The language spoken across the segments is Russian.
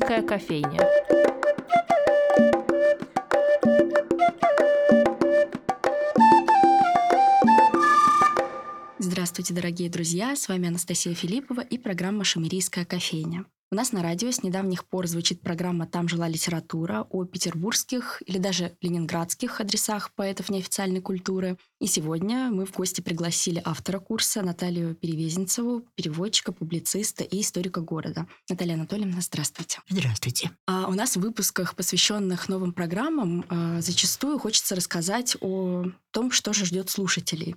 Шумерийская кофейня. Здравствуйте, дорогие друзья! С вами Анастасия Филиппова и программа «Шумерийская кофейня». У нас на радио с недавних пор звучит программа «Там жила литература» о петербургских или даже ленинградских адресах поэтов неофициальной культуры. И сегодня мы в гости пригласили автора курса Наталью Перевезенцеву, переводчика, публициста и историка города. Наталья Анатольевна, здравствуйте. Здравствуйте. А у нас в выпусках, посвященных новым программам, а, зачастую хочется рассказать о том, что же ждет слушателей.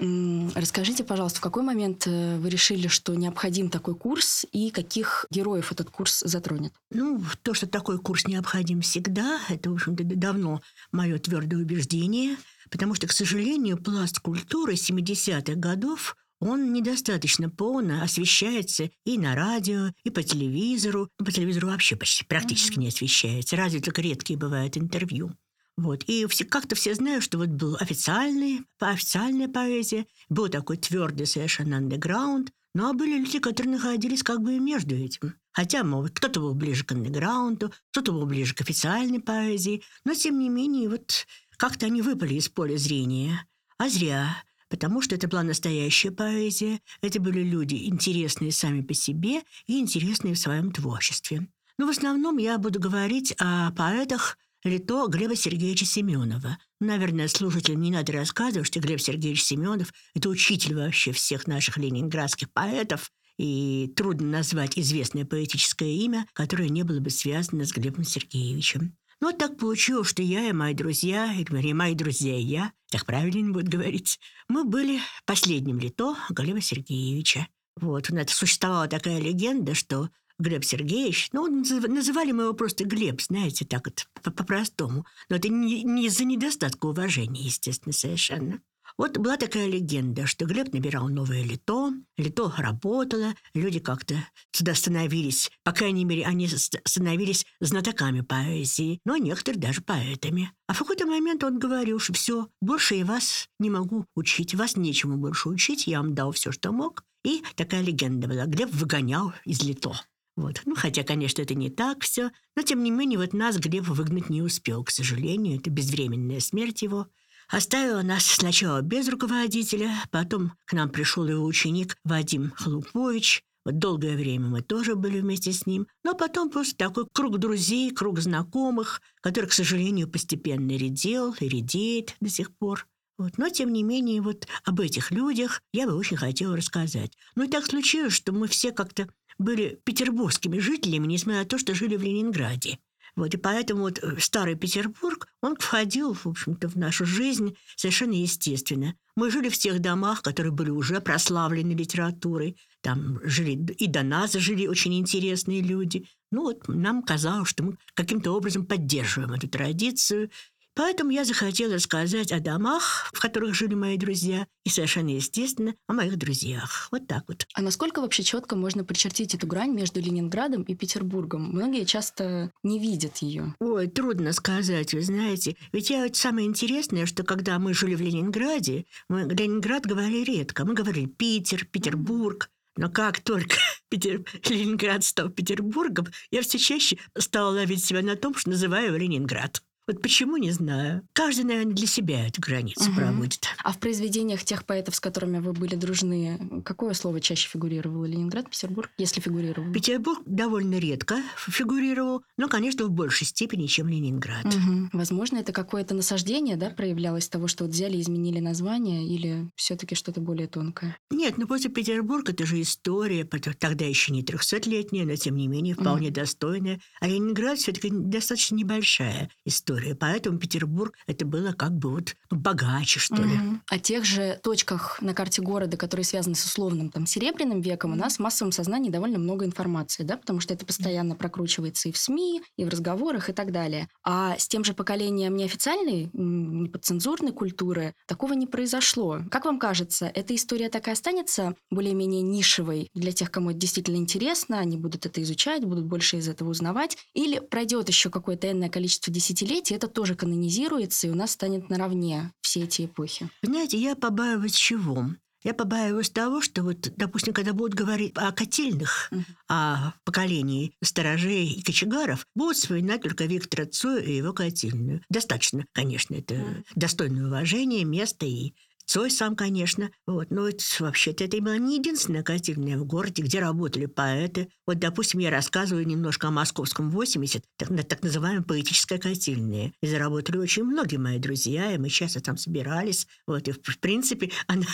Расскажите, пожалуйста, в какой момент э, вы решили, что необходим такой курс и каких героев этот курс затронет? Ну, то, что такой курс необходим всегда, это, в общем-то, давно мое твердое убеждение, потому что, к сожалению, пласт культуры 70-х годов он недостаточно полно освещается и на радио, и по телевизору. Ну, по телевизору вообще почти практически не освещается. Разве только редкие бывают интервью. Вот. И все, как-то все знают, что вот был официальный, официальная поэзия, был такой твердый совершенно андеграунд, ну а были люди, которые находились как бы между этим. Хотя, мол, кто-то был ближе к андеграунду, кто-то был ближе к официальной поэзии, но тем не менее вот как-то они выпали из поля зрения. А зря, потому что это была настоящая поэзия, это были люди интересные сами по себе и интересные в своем творчестве. Но в основном я буду говорить о поэтах, лито Глеба Сергеевича Семенова. Наверное, слушателям не надо рассказывать, что Глеб Сергеевич Семенов – это учитель вообще всех наших ленинградских поэтов, и трудно назвать известное поэтическое имя, которое не было бы связано с Глебом Сергеевичем. Но вот так получилось, что я и мои друзья, или вернее, мои друзья и я, так правильно будет говорить, мы были последним лито Глеба Сергеевича. Вот, у нас существовала такая легенда, что Глеб Сергеевич. Ну, называли мы его просто Глеб, знаете, так вот, по-простому. Но это не, не из-за недостатка уважения, естественно, совершенно. Вот была такая легенда, что Глеб набирал новое лито, лито работало, люди как-то сюда становились, по крайней мере, они становились знатоками поэзии, но некоторые даже поэтами. А в какой-то момент он говорил, что все, больше я вас не могу учить, вас нечему больше учить, я вам дал все, что мог. И такая легенда была. Глеб выгонял из лито. Вот. Ну, хотя, конечно, это не так все, но тем не менее вот нас Глеб выгнать не успел, к сожалению. Это безвременная смерть его. Оставила нас сначала без руководителя, потом к нам пришел его ученик Вадим Хлупович. Вот долгое время мы тоже были вместе с ним. Но потом просто такой круг друзей, круг знакомых, который, к сожалению, постепенно редел и редеет до сих пор. Вот. Но, тем не менее, вот об этих людях я бы очень хотела рассказать. Ну и так случилось, что мы все как-то были петербургскими жителями, несмотря на то, что жили в Ленинграде. Вот, и поэтому вот э, старый Петербург, он входил, в общем-то, в нашу жизнь совершенно естественно. Мы жили в тех домах, которые были уже прославлены литературой. Там жили и до нас жили очень интересные люди. Ну вот нам казалось, что мы каким-то образом поддерживаем эту традицию Поэтому я захотела рассказать о домах, в которых жили мои друзья, и совершенно естественно о моих друзьях. Вот так вот. А насколько вообще четко можно прочертить эту грань между Ленинградом и Петербургом? Многие часто не видят ее. Ой, трудно сказать, вы знаете. Ведь я вот самое интересное, что когда мы жили в Ленинграде, мы Ленинград говорили редко. Мы говорили Питер, Петербург. Но как только Питер... Ленинград стал Петербургом, я все чаще стала ловить себя на том, что называю его Ленинград. Вот почему, не знаю. Каждый, наверное, для себя эту границу угу. проводит. А в произведениях тех поэтов, с которыми вы были дружны, какое слово чаще фигурировало? Ленинград, Петербург, если фигурировал? Петербург довольно редко фигурировал, но, конечно, в большей степени, чем Ленинград. Угу. Возможно, это какое-то насаждение, да, проявлялось того, что вот взяли и изменили название, или все-таки что-то более тонкое? Нет, ну после Петербурга это же история, тогда еще не трехсотлетняя, но тем не менее вполне угу. достойная. А Ленинград все-таки достаточно небольшая история история. Поэтому Петербург это было как бы вот ну, богаче, что ли. Угу. О тех же точках на карте города, которые связаны с условным там серебряным веком, у нас в массовом сознании довольно много информации, да, потому что это постоянно прокручивается и в СМИ, и в разговорах, и так далее. А с тем же поколением неофициальной, неподцензурной культуры такого не произошло. Как вам кажется, эта история так и останется более-менее нишевой для тех, кому это действительно интересно, они будут это изучать, будут больше из этого узнавать, или пройдет еще какое-то энное количество десятилетий, столетие это тоже канонизируется, и у нас станет наравне все эти эпохи. Знаете, я побаиваюсь чего? Я побаиваюсь того, что вот, допустим, когда будут говорить о котельных, Мгм. о поколении сторожей и кочегаров, будут вспоминать только Виктора Цоя и его котельную. Достаточно, конечно, это Мгм. достойное уважение, место и Цой сам, конечно. Вот. Но вообще-то это была не единственная котельная в городе, где работали поэты. Вот, допустим, я рассказываю немножко о московском 80, так, так называемая поэтическая котельная. И заработали очень многие мои друзья, и мы часто там собирались. Вот. И, в принципе, она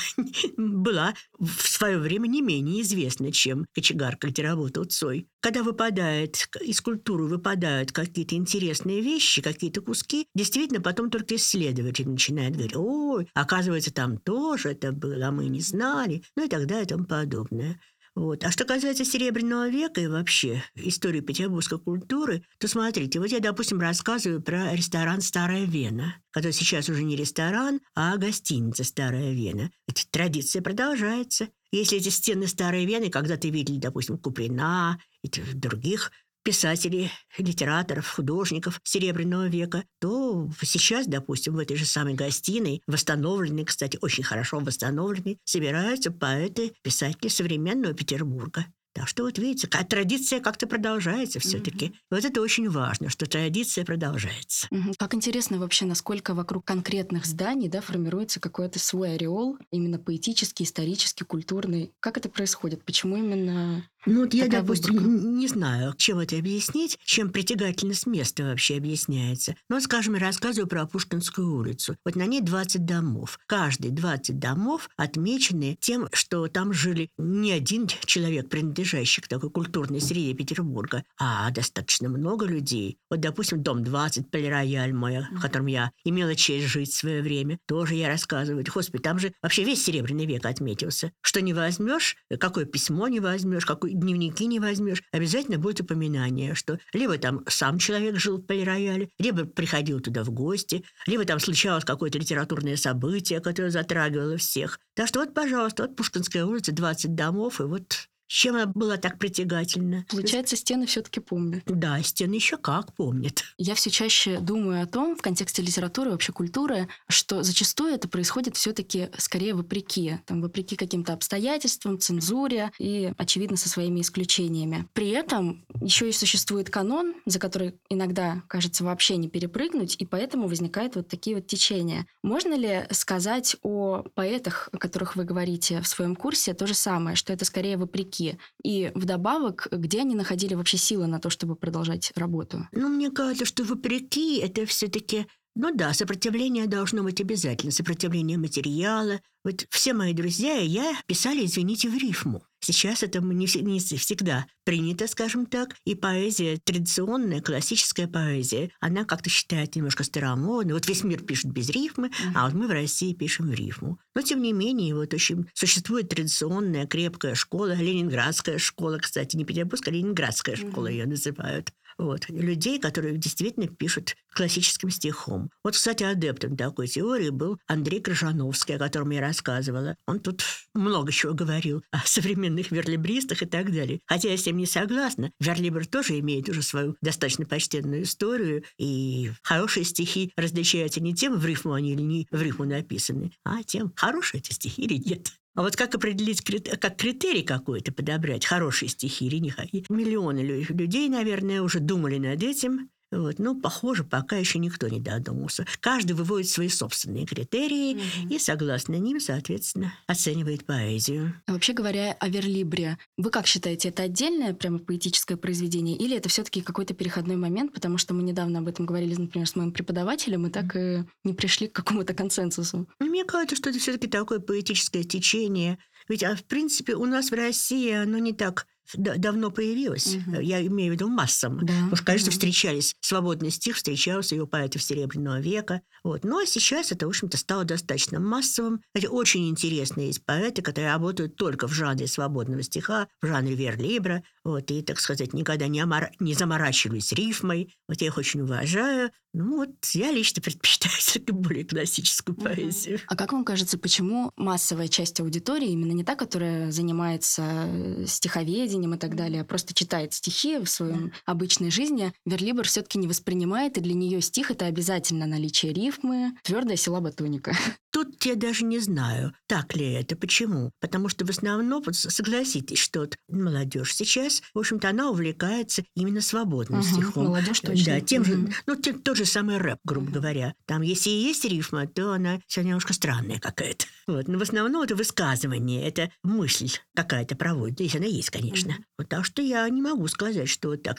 была в свое время не менее известна, чем кочегарка, где работал Цой. Когда выпадает из культуры выпадают какие-то интересные вещи, какие-то куски, действительно потом только исследователь начинает говорить, ой, оказывается, там тоже это было, а мы не знали, ну и так далее и тому подобное. Вот. А что касается Серебряного века и вообще истории петербургской культуры, то смотрите, вот я, допустим, рассказываю про ресторан «Старая Вена», который сейчас уже не ресторан, а гостиница «Старая Вена». Эта традиция продолжается. Если эти стены Старой Вены когда-то видели, допустим, Куприна и других писателей, литераторов, художников Серебряного века, то сейчас, допустим, в этой же самой гостиной, восстановленной, кстати, очень хорошо восстановленной, собираются поэты, писатели современного Петербурга. Так что вот видите, ка- традиция как-то продолжается все-таки. Вот это очень важно, что традиция продолжается. Мгм. Как интересно вообще, насколько вокруг конкретных зданий да, формируется какой-то свой ореол, именно поэтический, исторический, культурный. Как это происходит? Почему именно... Ну вот я, Такая допустим, выборка. не знаю, чем это объяснить, чем притягательность места вообще объясняется. Но, вот, скажем, я рассказываю про Пушкинскую улицу. Вот на ней 20 домов. Каждый 20 домов отмечены тем, что там жили не один человек, принадлежащий к такой культурной среде Петербурга, а достаточно много людей. Вот, допустим, дом 20, Полирояль мой, в котором я имела честь жить в свое время, тоже я рассказываю. Господи, там же вообще весь Серебряный век отметился. Что не возьмешь, какое письмо не возьмешь, какой дневники не возьмешь, обязательно будет упоминание, что либо там сам человек жил в полирояле, либо приходил туда в гости, либо там случалось какое-то литературное событие, которое затрагивало всех. Так что вот, пожалуйста, вот Пушкинская улица, 20 домов, и вот чем она была так притягательна. Получается, стены все-таки помнят. Да, стены еще как помнят. Я все чаще думаю о том, в контексте литературы, вообще культуры, что зачастую это происходит все-таки скорее вопреки. Там, вопреки каким-то обстоятельствам, цензуре и, очевидно, со своими исключениями. При этом еще и существует канон, за который иногда, кажется, вообще не перепрыгнуть, и поэтому возникают вот такие вот течения. Можно ли сказать о поэтах, о которых вы говорите в своем курсе, то же самое, что это скорее вопреки? И вдобавок, где они находили вообще силы на то, чтобы продолжать работу? Ну, мне кажется, что вопреки это все-таки ну да, сопротивление должно быть обязательно, сопротивление материала. Вот все мои друзья и я писали, извините, в рифму. Сейчас это не, не всегда принято, скажем так, и поэзия, традиционная, классическая поэзия, она как-то считает немножко старомодной. Вот весь мир пишет без рифмы, а вот мы в России пишем в рифму. Но, тем не менее, вот очень существует традиционная крепкая школа, ленинградская школа, кстати, не петербургская, а ленинградская школа Мгм. ее называют. Вот. Людей, которые действительно пишут классическим стихом. Вот, кстати, адептом такой теории был Андрей Крыжановский, о котором я рассказывала. Он тут много чего говорил о современных верлибристах и так далее. Хотя я с ним не согласна. Верлибр тоже имеет уже свою достаточно почтенную историю, и хорошие стихи различаются не тем, в рифму они или не в рифму написаны, а тем, хорошие эти стихи или нет. А вот как определить, как критерий какой-то подобрать, хорошие стихи или не? Миллионы лю- людей, наверное, уже думали над этим. Вот. Но, похоже, пока еще никто не додумался. Каждый выводит свои собственные критерии и, согласно ним, соответственно, оценивает поэзию. А Вообще говоря о верлибре, вы как считаете, это отдельное прямо поэтическое произведение или это все-таки какой-то переходной момент, потому что мы недавно об этом говорили, например, с моим преподавателем, и так и не пришли к какому-то консенсусу. Но Мне кажется, что это все-таки такое поэтическое течение. Ведь, а, в принципе, у нас в России оно не так да- давно появилось. Мгм. Я имею в виду массам. Да. Потому что, конечно, Мгм. встречались свободный стих, встречался и у поэтов Серебряного века. Вот. Но сейчас это, в общем-то, стало достаточно массовым. Кстати, очень интересные есть поэты, которые работают только в жанре свободного стиха, в жанре верлибра. Вот, и, так сказать, никогда не, омара- не заморачивались рифмой. Вот я их очень уважаю. Ну вот я лично предпочитаю все-таки более классическую Мгм. поэзию. А как вам кажется, почему массовая часть аудитории, именно не та, которая занимается э, стиховедением и так далее, а просто читает стихи в своем обычной жизни, верлибр все-таки не воспринимает, и для нее стих это обязательно наличие рифмы, твердая силаба тоника. Тут я даже не знаю, так ли это, почему. Потому что в основном, вот согласитесь, что вот молодежь сейчас, в общем-то, она увлекается именно свободным Угу, стихом. молодежь точно. Да, тем же, Мгм. ну, те- тот же самый рэп, грубо Мгм. говоря. Там, если и есть рифма, то она вся немножко странная какая-то. Вот. Но в основном это высказывание, это мысль какая-то проводит, если она есть, конечно. Мгм. Вот так что я не могу сказать, что вот так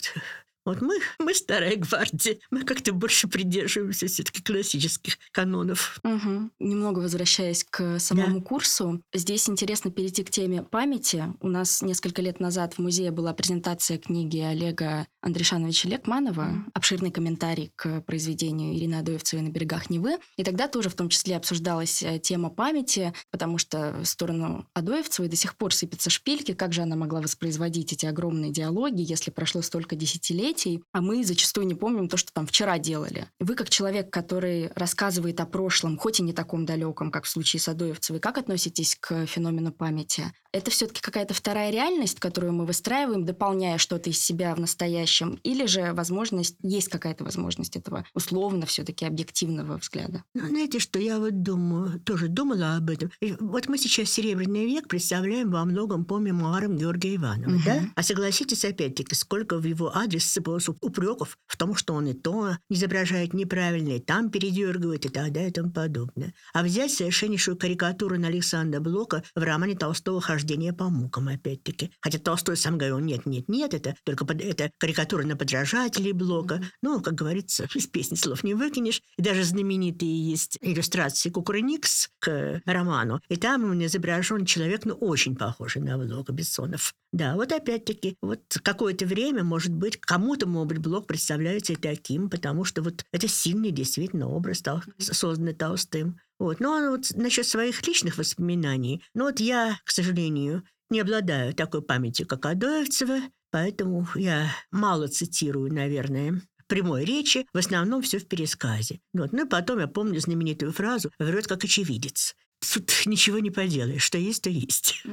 вот мы, мы старая гвардия, мы как-то больше придерживаемся все-таки классических канонов. Мгм. Немного возвращаясь к самому курсу, здесь интересно перейти к теме памяти. У нас несколько лет назад в музее была презентация книги Олега Андришановича Лекманова, обширный комментарий к произведению Ирины Адоевцевой «На берегах Невы». И тогда тоже в том числе обсуждалась э, тема памяти, потому что в сторону Адоевцевой до сих пор сыпятся шпильки, как же она могла воспроизводить эти огромные диалоги, если прошло столько десятилетий, а мы зачастую не помним то, что там вчера делали. Вы, как человек, который рассказывает о прошлом, хоть и не таком далеком, как в случае с Адоевцевой, как относитесь к феномену памяти? Это все-таки какая-то вторая реальность, которую мы выстраиваем, дополняя что-то из себя в настоящем, или же возможность, есть какая-то возможность этого условно все-таки объективного взгляда? Ну, знаете, что я вот думаю, тоже думала об этом. И вот мы сейчас Серебряный век представляем во многом по мемуарам Георгия Иванова, Мгм. да? А согласитесь, опять-таки, сколько в его адрес сыпалось упреков в том, что он и то изображает неправильно, и там передергивает, и так далее, и тому подобное. А взять совершеннейшую карикатуру на Александра Блока в романе Толстого «Хождение по мукам», опять-таки. Хотя Толстой сам говорил, нет, нет, нет, это только под- это карикатура на подражателей Блока. Ну, как говорится, из песни слов не выкинешь. И даже знаменитые есть иллюстрации Кукрыникс к роману. И там он изображен человек, ну, очень похожий на Блока Бессонов. Да, вот опять-таки, вот какое-то время, может быть, кому-то, может быть, Блок представляется и таким, потому что вот это сильный действительно образ, созданный Толстым. Вот. Ну, а вот насчет своих личных воспоминаний, ну вот я, к сожалению, не обладаю такой памятью, как Адоевцева, поэтому я мало цитирую, наверное, прямой речи, в основном все в пересказе. Вот. Ну и потом я помню знаменитую фразу «врет как очевидец». Тут ничего не поделаешь, что есть, то есть.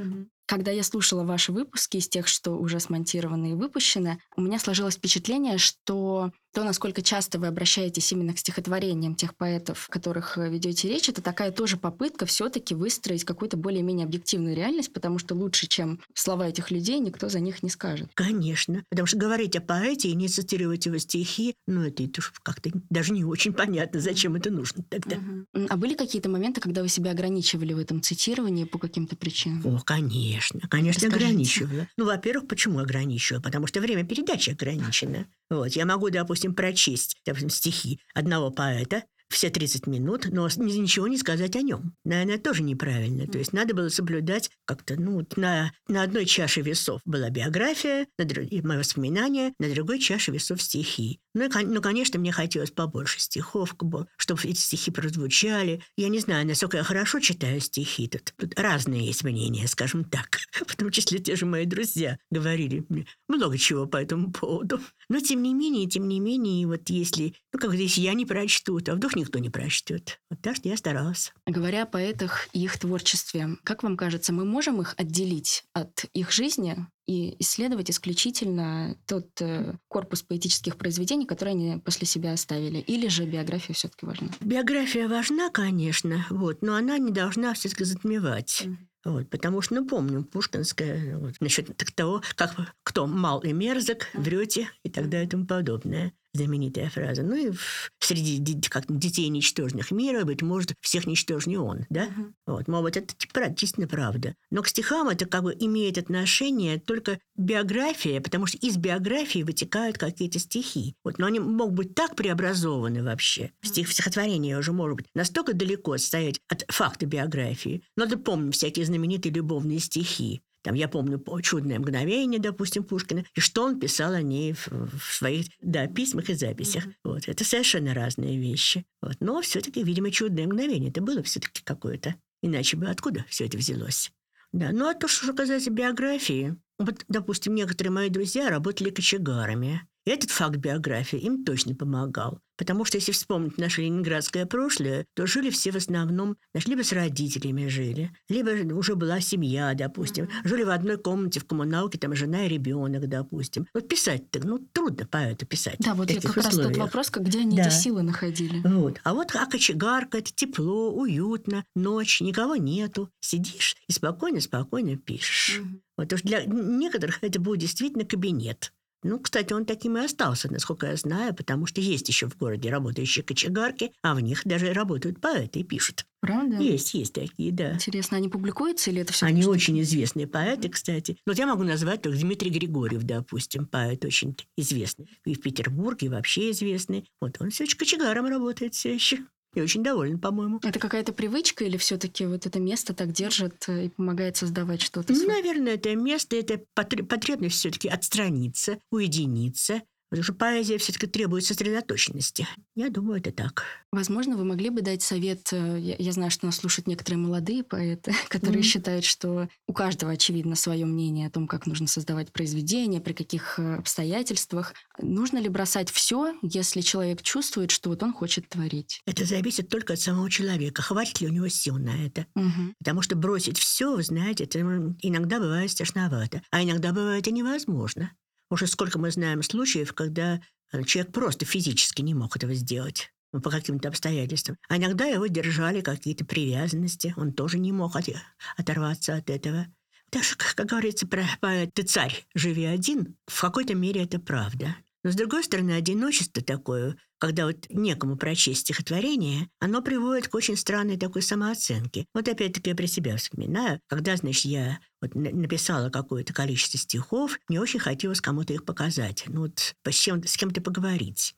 Когда я слушала ваши выпуски из тех, что уже смонтированы и выпущены, у меня сложилось впечатление, что то, насколько часто вы обращаетесь именно к стихотворениям тех поэтов, о которых э, ведете речь, это такая тоже попытка все-таки выстроить какую-то более-менее объективную реальность, потому что лучше, чем слова этих людей, никто за них не скажет. Конечно. Потому что говорить о поэте и не цитировать его стихи, ну, это, это как-то даже не очень понятно, зачем это нужно тогда. М, А были какие-то моменты, когда вы себя ограничивали в этом цитировании по каким-то причинам? О, конечно, конечно, Расскажите. ограничивала. Ну, во-первых, почему ограничивала? Потому что время передачи ограничено. Вот, я могу, допустим, прочесть, допустим, стихи одного поэта, все 30 минут, но ничего не сказать о нем. Наверное, тоже неправильно. То есть надо было соблюдать как-то, ну, на, на одной чаше весов была биография, на дру- и мои воспоминания, на другой чаше весов стихи. Ну, ну, конечно, мне хотелось побольше стихов, чтобы эти стихи прозвучали. Я не знаю, насколько я хорошо читаю стихи. Тут, тут разные есть мнения, скажем так. В том числе те же мои друзья говорили мне много чего по этому поводу. Но тем не менее, тем не менее, вот если, ну, как здесь я не прочту, то вдруг никто не прочтет. Вот так что я старалась. Говоря о поэтах и их творчестве, как вам кажется, мы можем их отделить от их жизни и исследовать исключительно тот э, корпус поэтических произведений, которые они после себя оставили? Или же биография все-таки важна? Биография важна, конечно, вот, но она не должна все-таки затмевать. Мгм. Вот, потому что, ну, помню, Пушкинская, вот, насчет так того, как кто мал и мерзок, врете и так далее и тому подобное. Знаменитая фраза. Ну и в- среди ди- как, детей ничтожных мира, быть может, всех ничтожнее он, да? Мгм. Вот, может это типа, правда, действительно правда. Но к стихам это как бы имеет отношение только биография, потому что из биографии вытекают какие-то стихи. Вот, но они могут быть так преобразованы вообще. Стих стихотворение уже может быть настолько далеко стоять от факта биографии. Надо помнить всякие знаменитые любовные стихи. Там, я помню по- «Чудное мгновение», допустим, Пушкина, и что он писал о ней в, в своих да, письмах и записях. Вот. Это совершенно разные вещи. Вот. Но все-таки, видимо, «Чудное мгновение» это было все-таки какое-то. Иначе бы откуда все это взялось? Да, ну а то, что касается биографии, вот, допустим, некоторые мои друзья работали кочегарами. И этот факт биографии им точно помогал. Потому что если вспомнить наше ленинградское прошлое, то жили все в основном, знаешь, либо с родителями жили, либо уже была семья, допустим. Mm-hmm. Жили в одной комнате в коммуналке, там жена и ребенок, допустим. Вот писать-то, ну, трудно поэту писать. Да, вот я как условиях. раз тот вопрос, где они да. эти силы находили. Вот. А вот а кочегарка, это тепло, уютно, ночь, никого нету. Сидишь и спокойно-спокойно пишешь. Mm-hmm. Вот уж для некоторых это будет действительно кабинет. Ну, кстати, он таким и остался, насколько я знаю, потому что есть еще в городе работающие кочегарки, а в них даже работают поэты и пишут. Правда? Есть, есть такие, да. Интересно, они публикуются или это все? Они очень известные поэты, кстати. Вот я могу назвать только Дмитрий Григорьев, допустим, поэт очень известный. И в Петербурге вообще известный. Вот он все кочегаром работает все еще. И очень доволен, по-моему. Это какая-то привычка или все-таки вот это место так держит э, и помогает создавать что-то? Ну, наверное, это место, это потребность все-таки отстраниться, уединиться, Потому что поэзия все-таки требует сосредоточенности. Я думаю, это так. Возможно, вы могли бы дать совет. Э, я, я знаю, что нас слушают некоторые молодые поэты, которые mm-hmm. считают, что у каждого, очевидно, свое мнение о том, как нужно создавать произведение, при каких э, обстоятельствах. Нужно ли бросать все, если человек чувствует, что вот он хочет творить? Это зависит только от самого человека. Хватит ли у него сил на это? Mm-hmm. Потому что бросить все, вы знаете, это иногда бывает страшновато, а иногда бывает и невозможно. Уже сколько мы знаем случаев, когда э, человек просто физически не мог этого сделать ну, по каким-то обстоятельствам. А иногда его держали какие-то привязанности, он тоже не мог от, оторваться от этого. Даже, как говорится про поэт «Ты царь, живи один», в какой-то мере это правда. Но, с другой стороны, одиночество такое, когда вот некому прочесть стихотворение, оно приводит к очень странной такой самооценке. Вот опять-таки я про себя вспоминаю. Когда, значит, я вот написала какое-то количество стихов, мне очень хотелось кому-то их показать. Ну вот с, чем, с кем-то поговорить.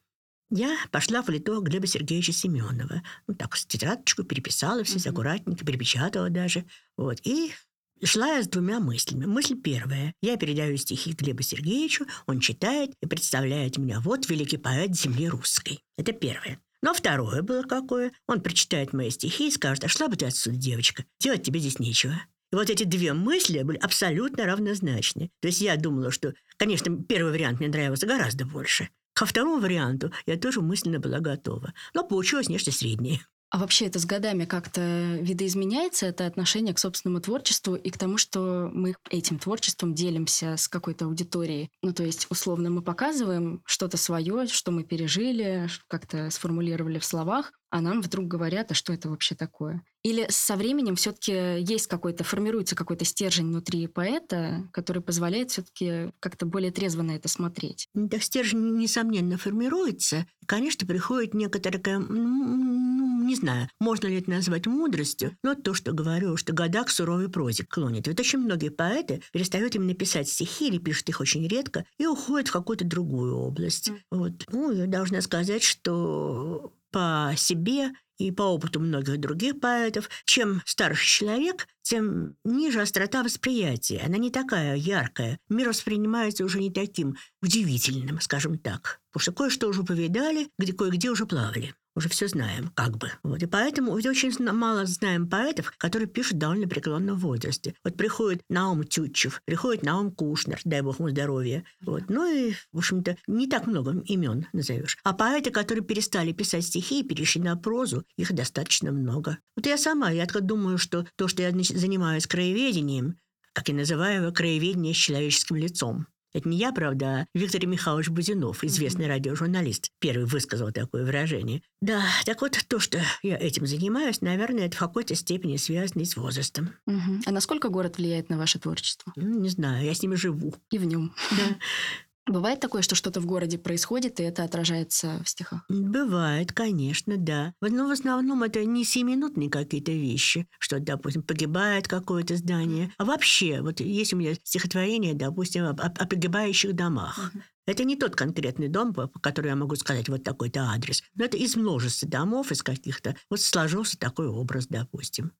Я пошла в лито Глеба Сергеевича Семенова. Ну, так, тетрадочку переписала все, mm-hmm. аккуратненько, перепечатала даже. Вот. И Шла я с двумя мыслями. Мысль первая. Я передаю стихи Глебу Сергеевичу, он читает и представляет меня. Вот великий поэт земли русской. Это первое. Но второе было какое. Он прочитает мои стихи и скажет, а шла бы ты отсюда, девочка, делать тебе здесь нечего. И вот эти две мысли были абсолютно равнозначны. То есть я думала, что, конечно, первый вариант мне нравился гораздо больше. Ко второму варианту я тоже мысленно была готова. Но получилось нечто среднее. А вообще это с годами как-то видоизменяется, это отношение к собственному творчеству и к тому, что мы этим творчеством делимся с какой-то аудиторией. Ну, то есть, условно, мы показываем что-то свое, что мы пережили, как-то сформулировали в словах, а нам вдруг говорят, а что это вообще такое? Или со временем все-таки есть какой-то, формируется какой-то стержень внутри поэта, который позволяет все-таки как-то более трезво на это смотреть? Да, стержень, несомненно, формируется. Конечно, приходит некоторая, ну, не знаю, можно ли это назвать мудростью, но то, что говорю, что года к суровой прозе клонит. Ведь очень многие поэты перестают именно писать стихи или пишут их очень редко и уходят в какую-то другую область. Mm. Вот. Ну, я должна сказать, что по себе и по опыту многих других поэтов, чем старше человек, тем ниже острота восприятия. Она не такая яркая. Мир воспринимается уже не таким удивительным, скажем так. Потому что кое-что уже повидали, где кое-где уже плавали уже все знаем, как бы. Вот. И поэтому ведь очень мало знаем поэтов, которые пишут довольно преклонном возрасте. Вот приходит Наум Тютчев, приходит Наум Кушнер, дай бог ему здоровья. Вот. Ну и, в общем-то, не так много имен назовешь. А поэты, которые перестали писать стихи и перешли на прозу, их достаточно много. Вот я сама, я так думаю, что то, что я занимаюсь краеведением, как я называю его, краеведение с человеческим лицом. Это не я, правда, а Виктор Михайлович Бузинов, известный mm-hmm. радиожурналист, первый высказал такое выражение. Да, так вот, то, что я этим занимаюсь, наверное, это в какой-то степени связано с возрастом. Mm-hmm. А насколько город влияет на ваше творчество? Ну, не знаю, я с ним живу. И в нем. Да. Бывает такое, что что-то в городе происходит, и это отражается в стихах? Бывает, конечно, да. Но в основном это не семинутные какие-то вещи, что, допустим, погибает какое-то здание. А вообще, вот есть у меня стихотворение, допустим, о, о погибающих домах. Это не тот конкретный дом, по которому я могу сказать вот такой-то адрес. Но это из множества домов, из каких-то. Вот сложился такой образ, допустим.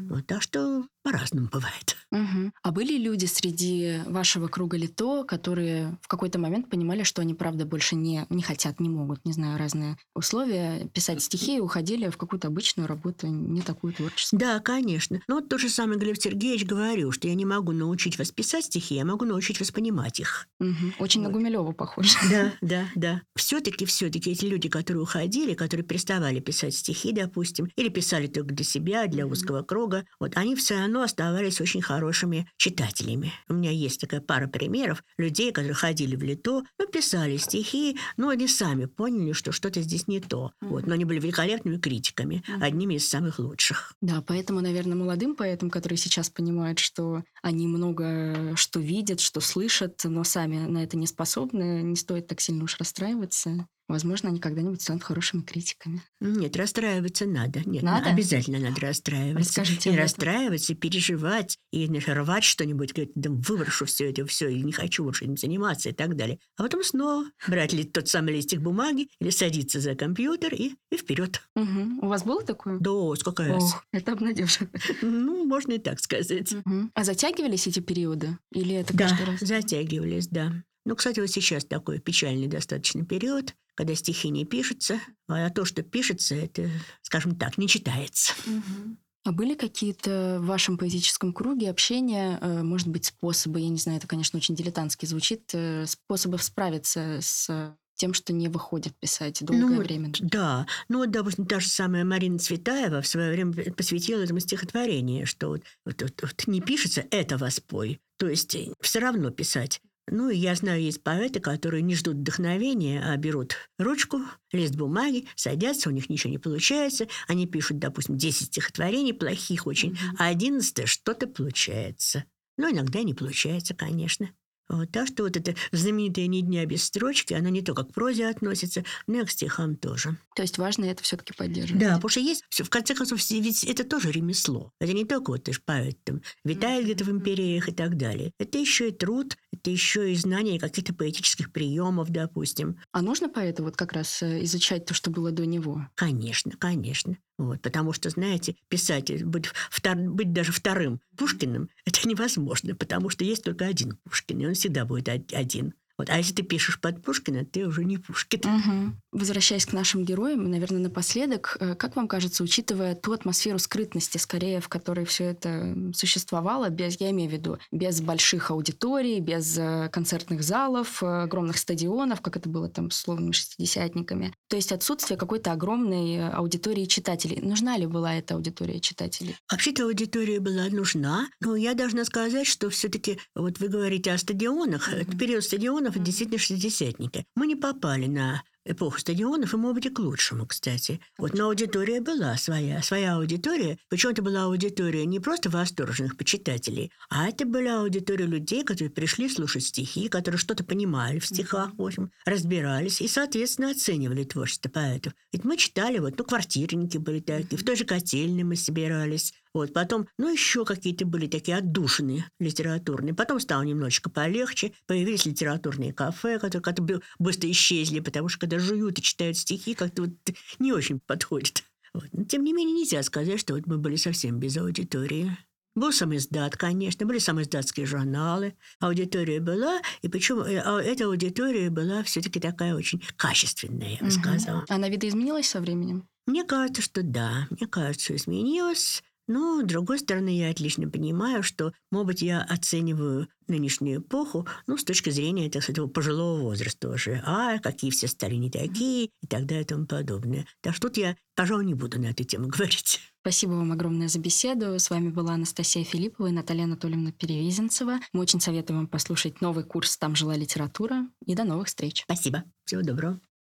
Вот, так что по-разному бывает. Угу. А были люди среди вашего круга лито, которые в какой-то момент понимали, что они, правда, больше не, не хотят, не могут, не знаю, разные условия, писать стихи и уходили в какую-то обычную работу, не такую творческую? Да, конечно. Но вот то же самое Глеб Сергеевич говорил, что я не могу научить вас писать стихи, я могу научить вас понимать их. Угу. Очень вот. на Гумилева похоже. Да, да, да. Все-таки, все-таки эти люди, которые уходили, которые переставали писать стихи, допустим, или писали только для себя, для узкого круга, вот они все равно оставались очень хорошими читателями. У меня есть такая пара примеров людей, которые ходили в Лито, ну, писали стихи, но они сами поняли, что что-то здесь не то. Mm-hmm. Вот, но они были великолепными критиками, mm-hmm. одними из самых лучших. Да, поэтому, наверное, молодым поэтам, которые сейчас понимают, что они много что видят, что слышат, но сами на это не способны, не стоит так сильно уж расстраиваться. Возможно, они когда-нибудь станут хорошими критиками. Нет, расстраиваться надо. Нет, надо? обязательно надо расстраиваться. Расскажите и расстраиваться, и переживать, и рвать что-нибудь, говорить, да выброшу все это, все, и не хочу больше этим заниматься и так далее. А потом снова брать ли тот самый листик бумаги или садиться за компьютер и, и вперед. Угу. У вас было такое? Да, сколько раз. Ох, это обнадеживает. Ну, можно и так сказать. Угу. А затягивались эти периоды? Или это да, каждый раз? затягивались, да. Ну, кстати, вот сейчас такой печальный достаточно период, когда стихи не пишутся, а то, что пишется, это, скажем так, не читается. Угу. А были какие-то в вашем поэтическом круге общения, э, может быть, способы, я не знаю, это, конечно, очень дилетантски звучит, э, способы справиться с тем, что не выходит писать долгое ну, время. Да. Ну, вот, допустим, та же самая Марина Цветаева в свое время посвятила этому стихотворение, что вот, вот, вот, вот не пишется «это воспой». То есть все равно писать. Ну, я знаю, есть поэты, которые не ждут вдохновения, а берут ручку, лист бумаги, садятся, у них ничего не получается. Они пишут, допустим, 10 стихотворений, плохих очень, mm-hmm. а 11 что-то получается. Но иногда не получается, конечно. Вот, так что вот эта знаменитая «Ни дня без строчки», она не только к прозе относится, но и к стихам тоже. То есть важно это все таки поддерживать. Да, потому что есть, в конце концов, ведь это тоже ремесло. Это не только вот ты ж поэт, там, витает где-то в империях и так далее. Это еще и труд, это еще и знание каких-то поэтических приемов, допустим. А нужно поэту вот как раз э, изучать то, что было до него? Конечно, конечно. Вот, потому что, знаете, писать, быть, втор, быть даже вторым Пушкиным, это невозможно, потому что есть только один Пушкин, и он всегда будет один. Вот. А если ты пишешь под Пушкина, ты уже не Пушкин. Угу. Возвращаясь к нашим героям, наверное, напоследок, э, как вам кажется, учитывая ту атмосферу скрытности, скорее, в которой все это существовало, без, я имею в виду, без больших аудиторий, без э, концертных залов, э, огромных стадионов, как это было там с словными шестидесятниками, то есть отсутствие какой-то огромной аудитории читателей. Нужна ли была эта аудитория читателей? Вообще-то аудитория была нужна, но я должна сказать, что все-таки, вот вы говорите о стадионах, mm-hmm. период стадионов стадионов, действительно шестидесятники. Мы не попали на эпоху стадионов, и, может быть, и к лучшему, кстати. Вот, но аудитория была своя, своя аудитория. Причем это была аудитория не просто восторженных почитателей, а это была аудитория людей, которые пришли слушать стихи, которые что-то понимали в стихах, в общем, разбирались и, соответственно, оценивали творчество поэтов. Ведь мы читали, вот, ну, квартирники были такие, в той же котельной мы собирались, вот, потом, ну, еще какие-то были такие отдушины литературные. Потом стало немножечко полегче. Появились литературные кафе, которые как-то быстро исчезли, потому что когда жуют и читают стихи, как-то вот не очень подходит. Вот. Но, тем не менее, нельзя сказать, что вот мы были совсем без аудитории. Был сам издат, конечно, были сам издатские журналы. Аудитория была, и причем э, а эта аудитория была все-таки такая очень качественная, я бы угу. сказала. Она видоизменилась со временем? Мне кажется, что да. Мне кажется, изменилась. Но, с другой стороны, я отлично понимаю, что, может быть, я оцениваю нынешнюю эпоху, ну, с точки зрения, так сказать, пожилого возраста уже. А, какие все стали не такие, и так далее, и тому подобное. Так что тут я, пожалуй, не буду на эту тему говорить. Спасибо вам огромное за беседу. С вами была Анастасия Филиппова и Наталья Анатольевна Перевизенцева. Мы очень советуем вам послушать новый курс «Там жила литература». И до новых встреч. Спасибо. Всего доброго.